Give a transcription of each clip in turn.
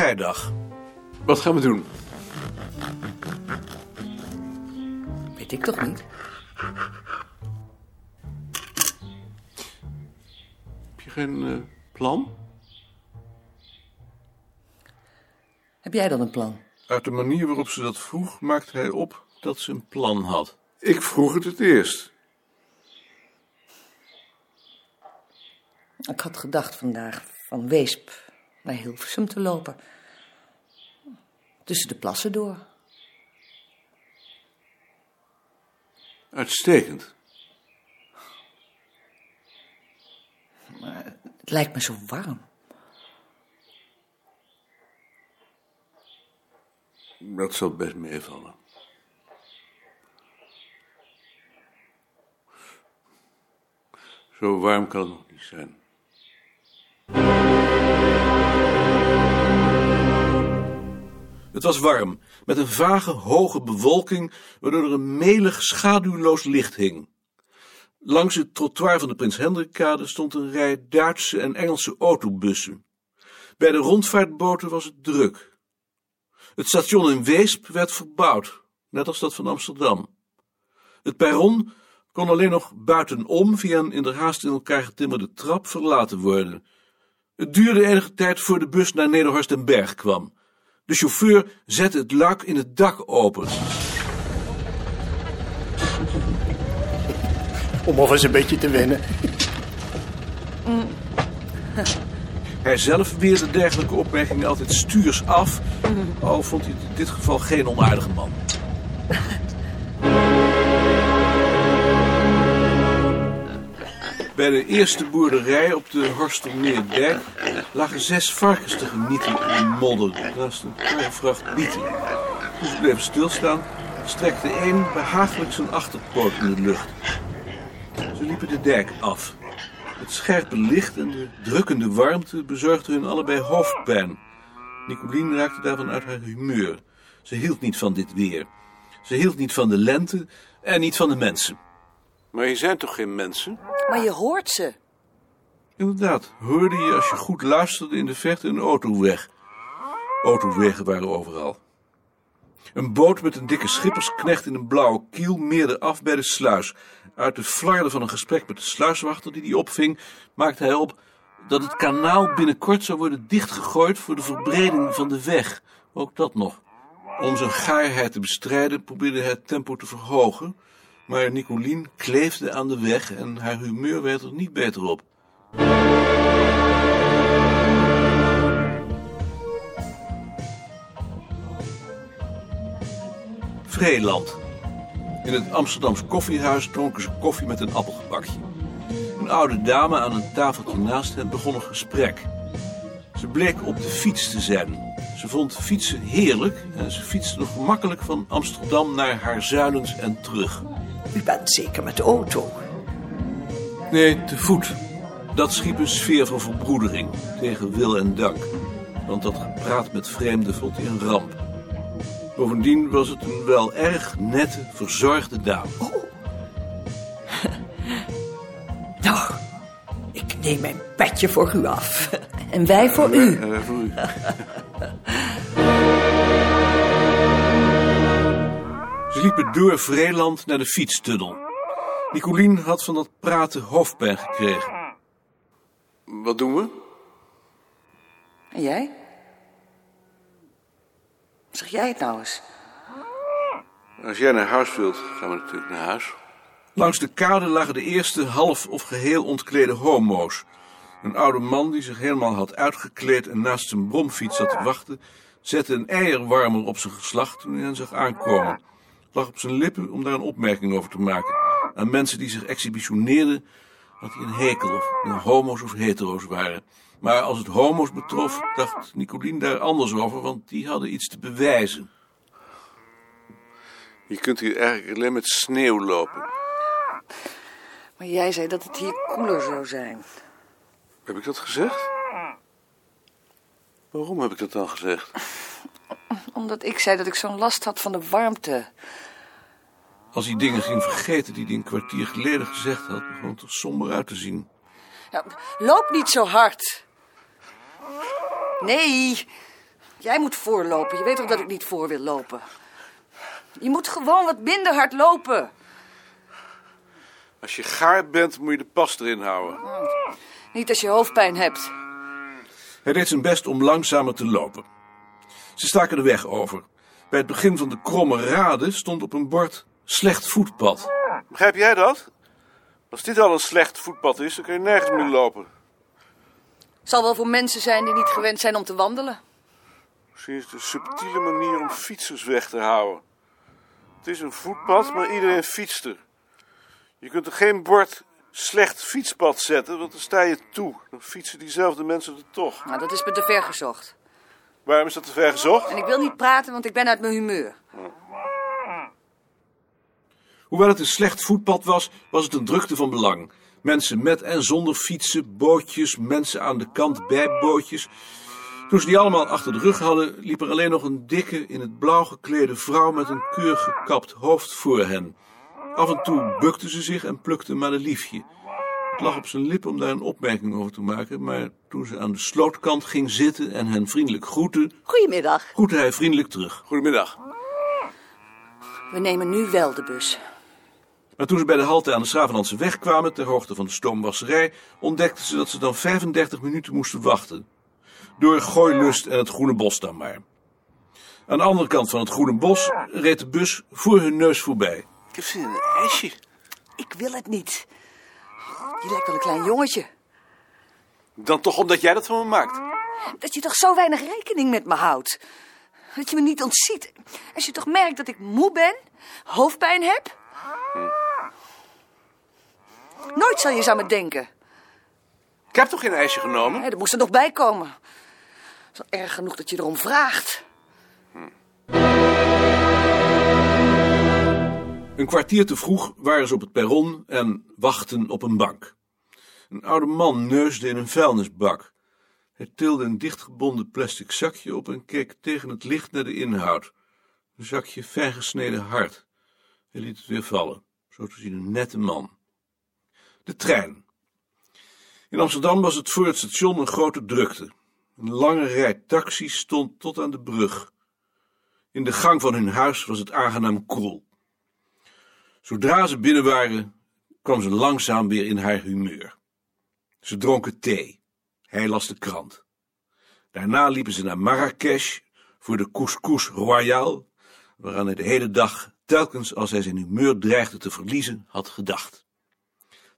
Vrijdag. Wat gaan we doen? Weet ik toch niet? Heb je geen eh, plan? Heb jij dan een plan? Uit de manier waarop ze dat vroeg, maakte hij op dat ze een plan had. Ik vroeg het het eerst. Ik had gedacht vandaag van Weesp naar Hilversum te lopen. Tussen de plassen door. Uitstekend. Het lijkt me zo warm. Dat zal best meevallen. Zo warm kan het nog niet zijn. Het was warm, met een vage, hoge bewolking, waardoor er een melig, schaduwloos licht hing. Langs het trottoir van de Prins Hendrikkade stond een rij Duitse en Engelse autobussen. Bij de rondvaartboten was het druk. Het station in Weesp werd verbouwd, net als dat van Amsterdam. Het perron kon alleen nog buitenom via een in de in elkaar getimmerde trap verlaten worden. Het duurde enige tijd voor de bus naar Nederhorst den Berg kwam. De chauffeur zette het luik in het dak open. Om alvast een beetje te wennen. Hij zelf weerde dergelijke opmerkingen altijd stuurs af, al vond hij in dit geval geen onaardige man. Bij de eerste boerderij op de Horstelmeerdijk lagen zes varkens te genieten in de modder naast een vracht bieten. Toen ze bleven stilstaan, strekte een behagelijk zijn achterpoot in de lucht. Ze liepen de dijk af. Het scherpe licht en de drukkende warmte bezorgden hun allebei hoofdpijn. Nicolien raakte daarvan uit haar humeur. Ze hield niet van dit weer. Ze hield niet van de lente en niet van de mensen. Maar je zijn toch geen mensen? Maar je hoort ze. Inderdaad, hoorde je als je goed luisterde in de verte een autoweg. Autowegen waren overal. Een boot met een dikke schippersknecht in een blauwe kiel meerde af bij de sluis. Uit de flarden van een gesprek met de sluiswachter die die opving, maakte hij op dat het kanaal binnenkort zou worden dichtgegooid voor de verbreding van de weg. Ook dat nog. Om zijn gaarheid te bestrijden probeerde hij het tempo te verhogen, maar Nicolien kleefde aan de weg en haar humeur werd er niet beter op. Vreeland. In het Amsterdams koffiehuis dronken ze koffie met een appelgebakje. Een oude dame aan een tafeltje naast hen begon een gesprek. Ze bleek op de fiets te zijn. Ze vond fietsen heerlijk en ze fietste nog gemakkelijk van Amsterdam naar haar zuilens en terug. U bent zeker met de auto. Nee, te voet. Dat schiep een sfeer van verbroedering tegen wil en dank. Want dat gepraat met vreemden vond hij een ramp. Bovendien was het een wel erg nette, verzorgde dame. Nou, ik neem mijn petje voor u af. En wij voor u. Eh, voor u. Ze liepen door Vreeland naar de fietstunnel. Nicolien had van dat praten hoofdpijn gekregen. Wat doen we? En jij? Zeg jij het nou eens? Als jij naar huis wilt, gaan we natuurlijk naar huis. Langs de kade lagen de eerste half of geheel ontklede homo's. Een oude man die zich helemaal had uitgekleed en naast zijn bromfiets zat te wachten, zette een eierwarmer op zijn geslacht toen hij hen zag aankomen. Lag op zijn lippen om daar een opmerking over te maken. Aan mensen die zich exhibitioneerden had hij een hekel, of nou homo's of hetero's waren. Maar als het homo's betrof, dacht Nicolien daar anders over, want die hadden iets te bewijzen. Je kunt hier eigenlijk alleen met sneeuw lopen. Maar jij zei dat het hier koeler zou zijn. Heb ik dat gezegd? Waarom heb ik dat dan gezegd? Omdat ik zei dat ik zo'n last had van de warmte. Als hij dingen ging vergeten die hij een kwartier geleden gezegd had, begon het er somber uit te zien. Ja, loop niet zo hard. Nee, Jij moet voorlopen. Je weet toch dat ik niet voor wil lopen? Je moet gewoon wat minder hard lopen. Als je gaar bent, moet je de pas erin houden. Niet als je hoofdpijn hebt. Hij deed zijn best om langzamer te lopen. Ze staken de weg over. Bij het begin van de kromme rade stond op een bord slecht voetpad. Begrijp jij dat? Als dit al een slecht voetpad is, dan kun je nergens meer lopen. Zal wel voor mensen zijn die niet gewend zijn om te wandelen. Misschien is het een subtiele manier om fietsers weg te houden. Het is een voetpad, maar iedereen fietst er. Je kunt er geen bord slecht fietspad zetten, want dan sta je toe. Dan fietsen diezelfde mensen er toch. Nou, dat is me te ver gezocht. Waarom is dat te ver gezocht? En ik wil niet praten, want ik ben uit mijn humeur. Hoewel het een slecht voetpad was, was het een drukte van belang. Mensen met en zonder fietsen, bootjes, mensen aan de kant bij bootjes. Toen ze die allemaal achter de rug hadden, liep er alleen nog een dikke, in het blauw geklede vrouw met een keurig gekapt hoofd voor hen. Af en toe bukte ze zich en plukte een madeliefje. Lag op zijn lippen om daar een opmerking over te maken, maar toen ze aan de slootkant ging zitten en hen vriendelijk groette, Goedemiddag. groette hij vriendelijk terug. Goedemiddag. We nemen nu wel de bus. Maar toen ze bij de halte aan de Schravenlandse weg kwamen, ter hoogte van de stoomwasserij, ontdekten ze dat ze dan 35 minuten moesten wachten. Door Gooilust en het Groene Bos dan maar. Aan de andere kant van het Groene Bos reed de bus voor hun neus voorbij. Ik heb zin in een ijsje. Ik wil het niet. Je lijkt wel een klein jongetje. Dan toch omdat jij dat van me maakt. Dat je toch zo weinig rekening met me houdt. Dat je me niet ontziet. Als je toch merkt dat ik moe ben, hoofdpijn heb. Nooit zal je eens aan me denken. Ik heb toch geen ijsje genomen? Hè, dat moest er nog bij komen. Het is wel erg genoeg dat je erom vraagt. Een kwartier te vroeg waren ze op het perron en wachten op een bank. Een oude man neusde in een vuilnisbak. Hij tilde een dichtgebonden plastic zakje op en keek tegen het licht naar de inhoud. Een zakje fijn gesneden hart. Hij liet het weer vallen. Zo te zien een nette man. De trein. In Amsterdam was het voor het station een grote drukte. Een lange rij taxis stond tot aan de brug. In de gang van hun huis was het aangenaam koel. Zodra ze binnen waren, kwam ze langzaam weer in haar humeur. Ze dronken thee. Hij las de krant. Daarna liepen ze naar Marrakesh voor de couscous royale, waaraan hij de hele dag, telkens als hij zijn humeur dreigde te verliezen, had gedacht.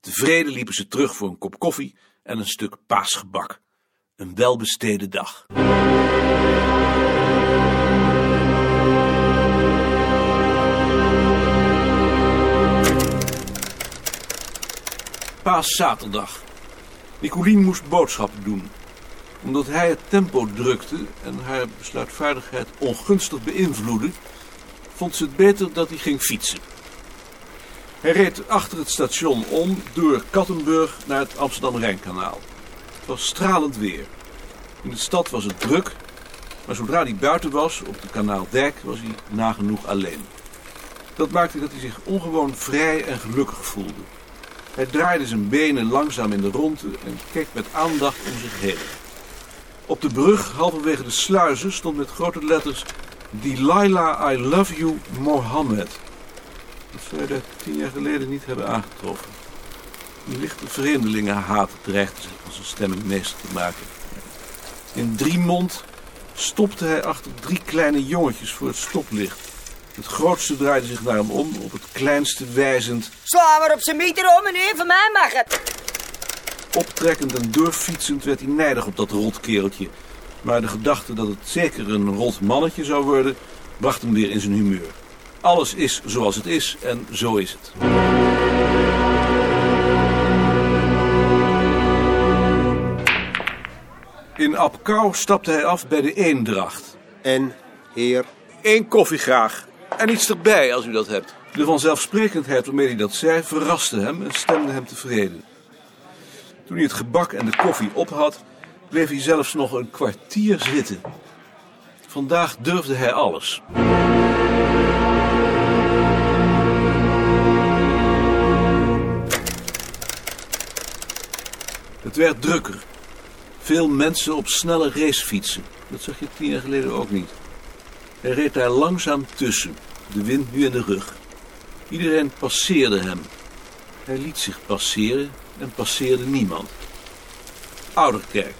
Tevreden liepen ze terug voor een kop koffie en een stuk paasgebak. Een welbesteden dag. Paaszaterdag. Nicolien moest boodschappen doen. Omdat hij het tempo drukte en haar besluitvaardigheid ongunstig beïnvloedde, vond ze het beter dat hij ging fietsen. Hij reed achter het station om door Kattenburg naar het Amsterdam-Rijnkanaal. Het was stralend weer. In de stad was het druk, maar zodra hij buiten was, op de Kanaaldijk, was hij nagenoeg alleen. Dat maakte dat hij zich ongewoon vrij en gelukkig voelde. Hij draaide zijn benen langzaam in de ronde en keek met aandacht om zich heen. Op de brug, halverwege de sluizen, stond met grote letters... Delilah, I love you, Mohammed. Dat zou je daar tien jaar geleden niet hebben aangetroffen. Een lichte vreemdelingenhaat dreigde zich van zijn stemming meester te maken. In Driemond stopte hij achter drie kleine jongetjes voor het stoplicht. Het grootste draaide zich naar hem om, op het kleinste wijzend... Sla maar op zijn meter om, meneer. Van mij mag het. Optrekkend en doorfietsend werd hij nijdig op dat rotkereltje. Maar de gedachte dat het zeker een rot mannetje zou worden, bracht hem weer in zijn humeur. Alles is zoals het is en zo is het. In Apkouw stapte hij af bij de Eendracht. En, heer, Eén koffie graag. En iets erbij als u dat hebt. De vanzelfsprekendheid waarmee hij dat zei verraste hem en stemde hem tevreden. Toen hij het gebak en de koffie op had, bleef hij zelfs nog een kwartier zitten. Vandaag durfde hij alles. Het werd drukker. Veel mensen op snelle racefietsen. Dat zag je tien jaar geleden ook niet. Hij reed daar langzaam tussen, de wind nu in de rug. Iedereen passeerde hem. Hij liet zich passeren en passeerde niemand. Ouderkerk.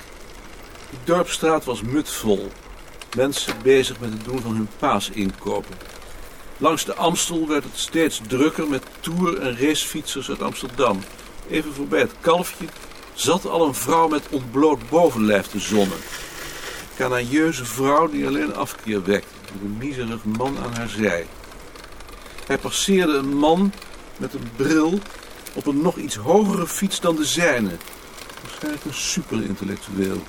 De dorpstraat was mutvol. Mensen bezig met het doen van hun paasinkopen. Langs de Amstel werd het steeds drukker met toer- en racefietsers uit Amsterdam. Even voorbij het kalfje zat al een vrouw met ontbloot bovenlijf te zonnen. Een vrouw die alleen afkeer wekte, met een miserig man aan haar zij. Hij passeerde een man met een bril op een nog iets hogere fiets dan de zijne. Waarschijnlijk een superintellectueel.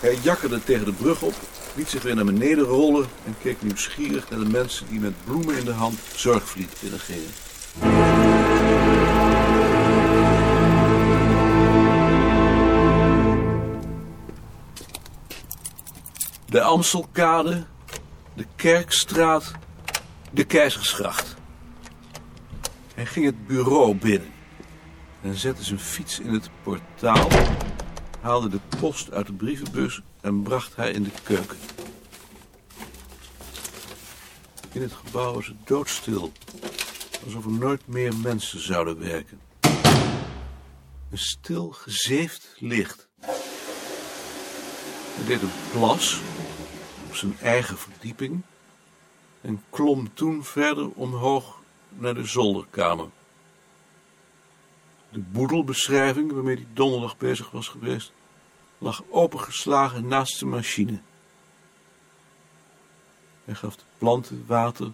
Hij jakkerde tegen de brug op, liet zich weer naar beneden rollen en keek nieuwsgierig naar de mensen die met bloemen in de hand Zorgvliet binnengingen. De Amstelkade, de Kerkstraat, de Keizersgracht. Hij ging het bureau binnen en zette zijn fiets in het portaal, haalde de post uit de brievenbus en bracht haar in de keuken. In het gebouw was het doodstil, alsof er nooit meer mensen zouden werken. Een stil, gezeefd licht. Hij deed een plas op zijn eigen verdieping en klom toen verder omhoog naar de zolderkamer. De boedelbeschrijving waarmee hij donderdag bezig was geweest, lag opengeslagen naast de machine. Hij gaf de planten water,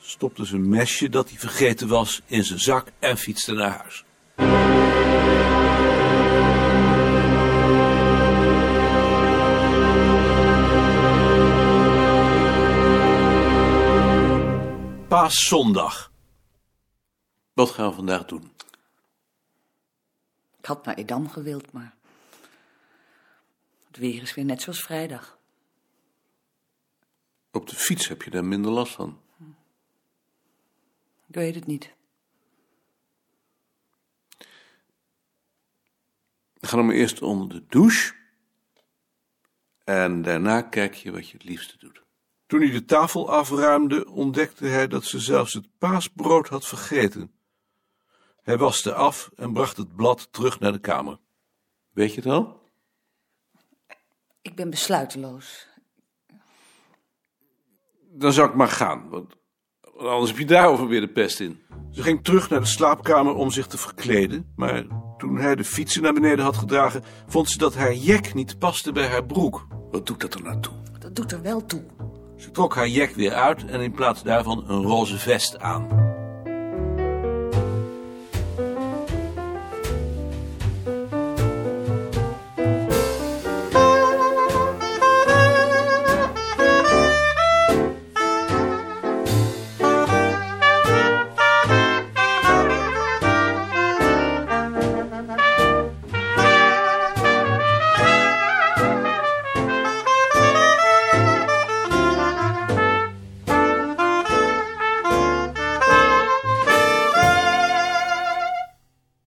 stopte zijn mesje dat hij vergeten was in zijn zak en fietste naar huis. Paaszondag. Wat gaan we vandaag doen? Ik had naar Edam gewild, maar... Het weer is weer net zoals vrijdag. Op de fiets heb je daar minder last van. Ik weet het niet. Ga dan maar eerst onder de douche. En daarna kijk je wat je het liefste doet. Toen hij de tafel afruimde, ontdekte hij dat ze zelfs het paasbrood had vergeten. Hij waste af en bracht het blad terug naar de kamer. Weet je het al? Ik ben besluiteloos. Dan zou ik maar gaan, want anders heb je daarover weer de pest in. Ze ging terug naar de slaapkamer om zich te verkleden, maar toen hij de fietsen naar beneden had gedragen, vond ze dat haar jek niet paste bij haar broek. Wat doet dat er naartoe? Dat doet er wel toe. Ze trok haar jek weer uit en in plaats daarvan een roze vest aan.